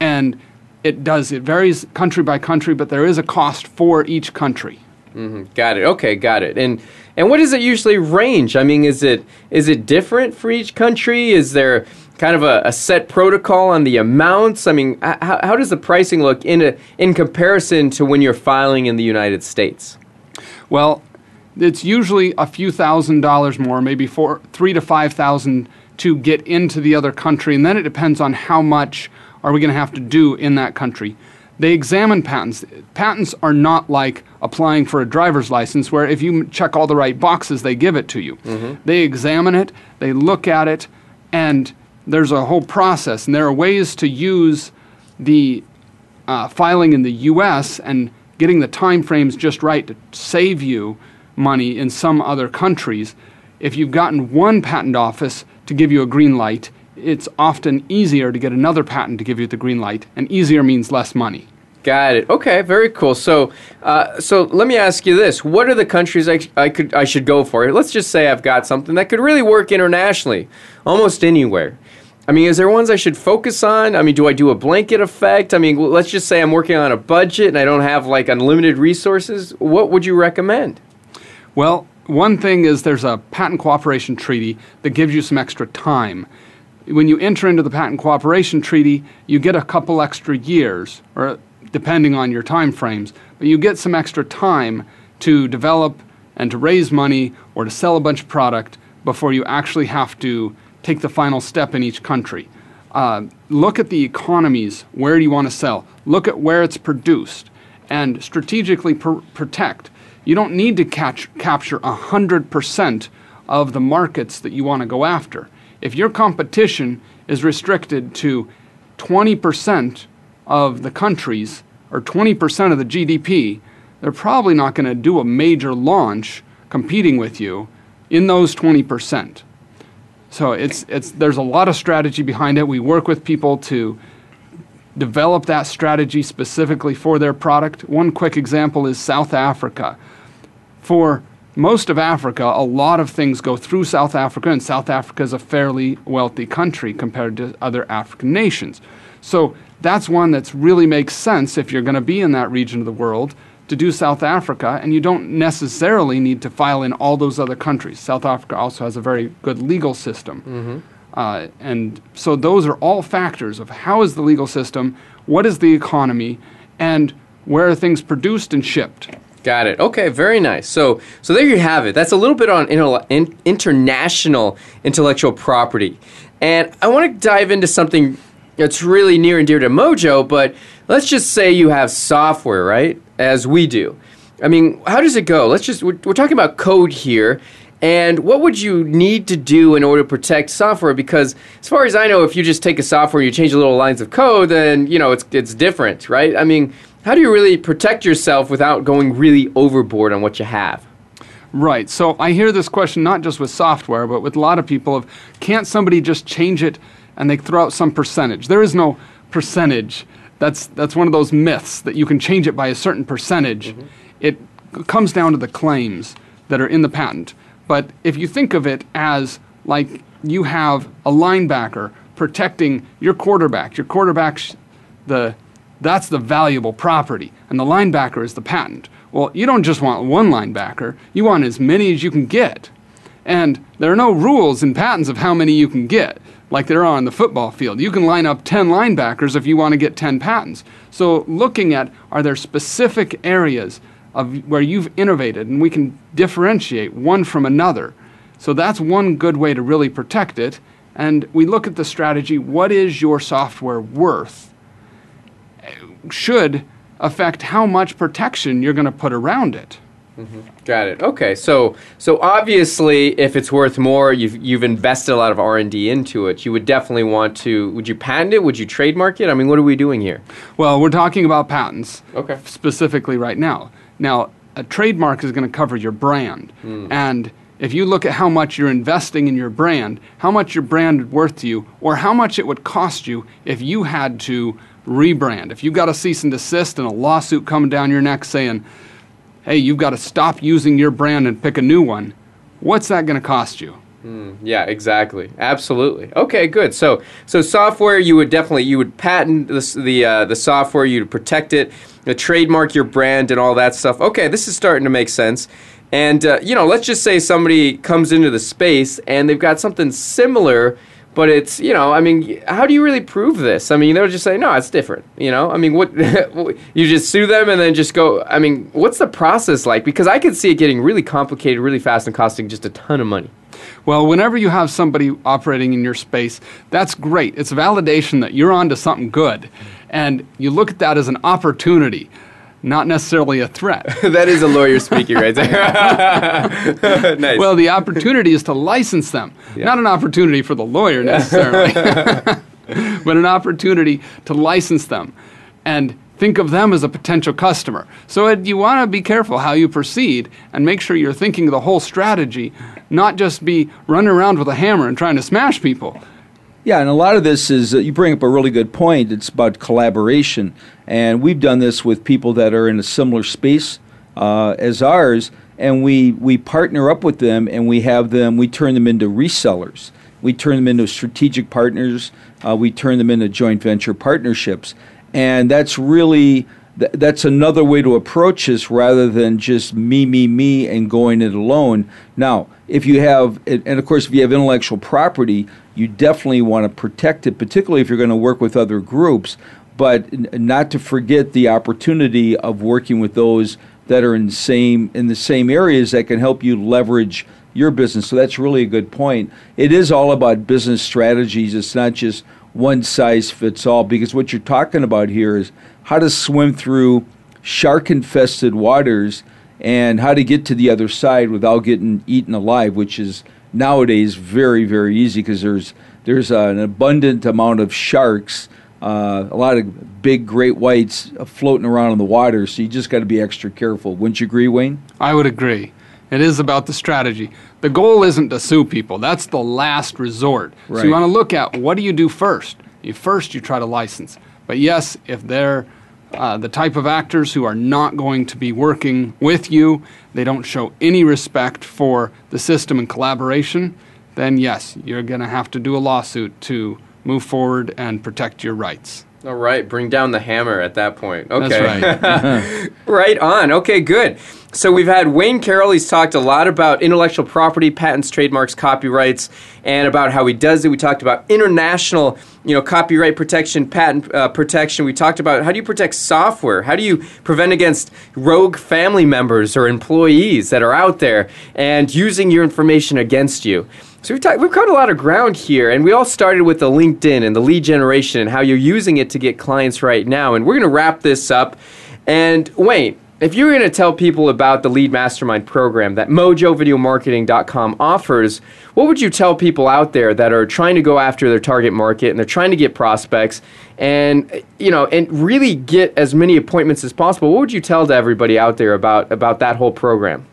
and it does. It varies country by country, but there is a cost for each country. Mm-hmm. Got it. Okay, got it. And and what does it usually range? I mean, is it is it different for each country? Is there kind of a, a set protocol on the amounts? I mean, how, how does the pricing look in a, in comparison to when you're filing in the United States? Well, it's usually a few thousand dollars more, maybe four, three to five thousand to get into the other country, and then it depends on how much are we going to have to do in that country. They examine patents. Patents are not like applying for a driver's license where if you check all the right boxes, they give it to you. Mm-hmm. They examine it, they look at it, and there's a whole process. And there are ways to use the uh, filing in the US and getting the time frames just right to save you money in some other countries. If you've gotten one patent office to give you a green light, it's often easier to get another patent to give you the green light, and easier means less money. Got it. Okay, very cool. So, uh, so let me ask you this: What are the countries I, I could I should go for? Let's just say I've got something that could really work internationally, almost anywhere. I mean, is there ones I should focus on? I mean, do I do a blanket effect? I mean, let's just say I'm working on a budget and I don't have like unlimited resources. What would you recommend? Well, one thing is there's a patent cooperation treaty that gives you some extra time when you enter into the patent cooperation treaty, you get a couple extra years, or depending on your time frames, but you get some extra time to develop and to raise money or to sell a bunch of product before you actually have to take the final step in each country. Uh, look at the economies. Where do you want to sell? Look at where it's produced and strategically pr- protect. You don't need to catch, capture 100% of the markets that you want to go after. If your competition is restricted to 20% of the countries or 20% of the GDP, they're probably not going to do a major launch competing with you in those 20%. So it's, it's, there's a lot of strategy behind it. We work with people to develop that strategy specifically for their product. One quick example is South Africa. For most of Africa, a lot of things go through South Africa, and South Africa is a fairly wealthy country compared to other African nations. So that's one that really makes sense if you're going to be in that region of the world to do South Africa, and you don't necessarily need to file in all those other countries. South Africa also has a very good legal system. Uh, and so those are all factors of how is the legal system, what is the economy, and where are things produced and shipped. Got it. Okay, very nice. So, so there you have it. That's a little bit on in, international intellectual property, and I want to dive into something that's really near and dear to Mojo. But let's just say you have software, right? As we do. I mean, how does it go? Let's just we're, we're talking about code here. And what would you need to do in order to protect software? Because as far as I know, if you just take a software and you change the little lines of code, then you know it's it's different, right? I mean, how do you really protect yourself without going really overboard on what you have? Right. So I hear this question not just with software, but with a lot of people of can't somebody just change it and they throw out some percentage? There is no percentage. That's that's one of those myths that you can change it by a certain percentage. Mm-hmm. It comes down to the claims that are in the patent. But if you think of it as like you have a linebacker protecting your quarterback, your quarterback's the that's the valuable property, and the linebacker is the patent. Well, you don't just want one linebacker, you want as many as you can get. And there are no rules in patents of how many you can get, like there are on the football field. You can line up 10 linebackers if you want to get 10 patents. So, looking at are there specific areas of where you've innovated and we can differentiate one from another. So, that's one good way to really protect it. And we look at the strategy what is your software worth? Should affect how much protection you're going to put around it. Mm-hmm. Got it. Okay, so so obviously, if it's worth more, you've you've invested a lot of R and D into it. You would definitely want to. Would you patent it? Would you trademark it? I mean, what are we doing here? Well, we're talking about patents Okay. specifically right now. Now, a trademark is going to cover your brand. Hmm. And if you look at how much you're investing in your brand, how much your brand is worth to you, or how much it would cost you if you had to rebrand, if you've got a cease and desist and a lawsuit coming down your neck saying, hey, you've got to stop using your brand and pick a new one, what's that going to cost you? Yeah, exactly. Absolutely. Okay, good. So so software, you would definitely you would patent the uh, the software. You'd protect it, uh, trademark your brand, and all that stuff. Okay, this is starting to make sense. And uh, you know, let's just say somebody comes into the space and they've got something similar, but it's you know, I mean, how do you really prove this? I mean, they'll just say no, it's different. You know, I mean, what you just sue them and then just go. I mean, what's the process like? Because I could see it getting really complicated, really fast, and costing just a ton of money. Well, whenever you have somebody operating in your space, that's great. It's validation that you're onto something good. And you look at that as an opportunity, not necessarily a threat. that is a lawyer speaking right there. nice. well, the opportunity is to license them, not an opportunity for the lawyer necessarily, but an opportunity to license them and think of them as a potential customer. So it, you want to be careful how you proceed and make sure you're thinking the whole strategy, not just be running around with a hammer and trying to smash people. Yeah, and a lot of this is uh, you bring up a really good point. It's about collaboration, and we've done this with people that are in a similar space uh, as ours, and we we partner up with them, and we have them. We turn them into resellers. We turn them into strategic partners. Uh, we turn them into joint venture partnerships, and that's really th- that's another way to approach this rather than just me, me, me, and going it alone. Now, if you have, and of course, if you have intellectual property, you definitely want to protect it, particularly if you're going to work with other groups. But not to forget the opportunity of working with those that are in the same in the same areas that can help you leverage your business. So that's really a good point. It is all about business strategies. It's not just one size fits all because what you're talking about here is how to swim through shark infested waters and how to get to the other side without getting eaten alive, which is nowadays very very easy because there's there's an abundant amount of sharks, uh, a lot of big great whites uh, floating around in the water. So you just got to be extra careful. Wouldn't you agree, Wayne? I would agree. It is about the strategy. The goal isn't to sue people. That's the last resort. So you want to look at what do you do first? You first you try to license. But yes, if they're uh, the type of actors who are not going to be working with you, they don't show any respect for the system and collaboration, then yes, you're going to have to do a lawsuit to move forward and protect your rights. All right, bring down the hammer at that point. Okay. That's right. right on. Okay, good. So we've had Wayne Carroll. He's talked a lot about intellectual property, patents, trademarks, copyrights, and about how he does it. We talked about international, you know, copyright protection, patent uh, protection. We talked about how do you protect software? How do you prevent against rogue family members or employees that are out there and using your information against you? So we've, talked, we've covered a lot of ground here, and we all started with the LinkedIn and the lead generation and how you're using it to get clients right now. And we're going to wrap this up. And Wayne, if you were going to tell people about the Lead Mastermind program that mojovideomarketing.com offers, what would you tell people out there that are trying to go after their target market and they're trying to get prospects and you know and really get as many appointments as possible? What would you tell to everybody out there about about that whole program?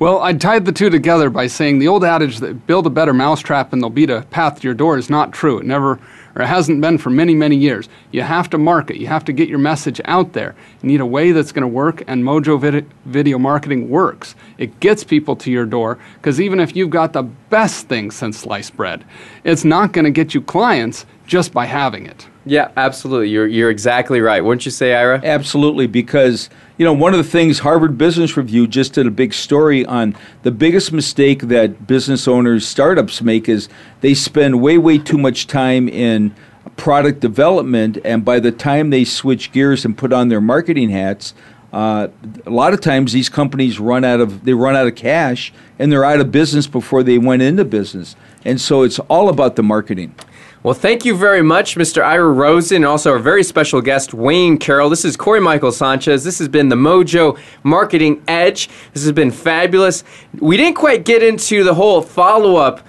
Well, I tied the two together by saying the old adage that build a better mousetrap and there'll beat a path to your door is not true. It never, or it hasn't been for many, many years. You have to market. You have to get your message out there. You need a way that's going to work, and Mojo vid- Video Marketing works. It gets people to your door because even if you've got the best thing since sliced bread, it's not going to get you clients just by having it. Yeah, absolutely. You're, you're exactly right. Wouldn't you say, Ira? Absolutely, because you know one of the things Harvard Business Review just did a big story on the biggest mistake that business owners, startups make is they spend way, way too much time in product development, and by the time they switch gears and put on their marketing hats, uh, a lot of times these companies run out of they run out of cash and they're out of business before they went into business, and so it's all about the marketing. Well, thank you very much, Mr. Ira Rosen, and also our very special guest, Wayne Carroll. This is Cory Michael Sanchez. This has been the Mojo Marketing Edge. This has been fabulous. We didn't quite get into the whole follow up.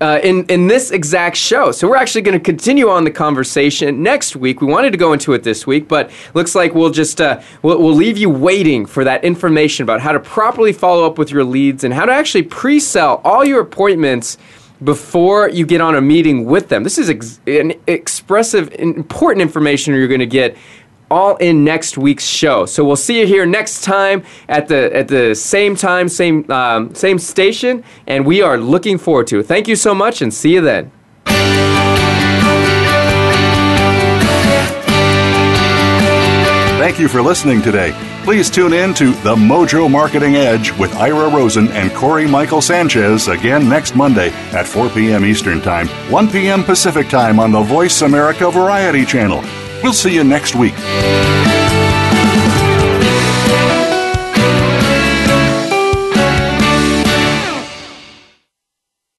Uh, in in this exact show, so we're actually going to continue on the conversation next week. We wanted to go into it this week, but looks like we'll just uh, we'll, we'll leave you waiting for that information about how to properly follow up with your leads and how to actually pre-sell all your appointments before you get on a meeting with them. This is ex- an expressive, important information you're going to get all in next week's show. So we'll see you here next time at the at the same time, same um, same station, and we are looking forward to it. Thank you so much, and see you then. Thank you for listening today. Please tune in to The Mojo Marketing Edge with Ira Rosen and Cory Michael Sanchez again next Monday at 4 p.m. Eastern Time, 1 p.m. Pacific Time on the Voice America Variety Channel. We'll see you next week.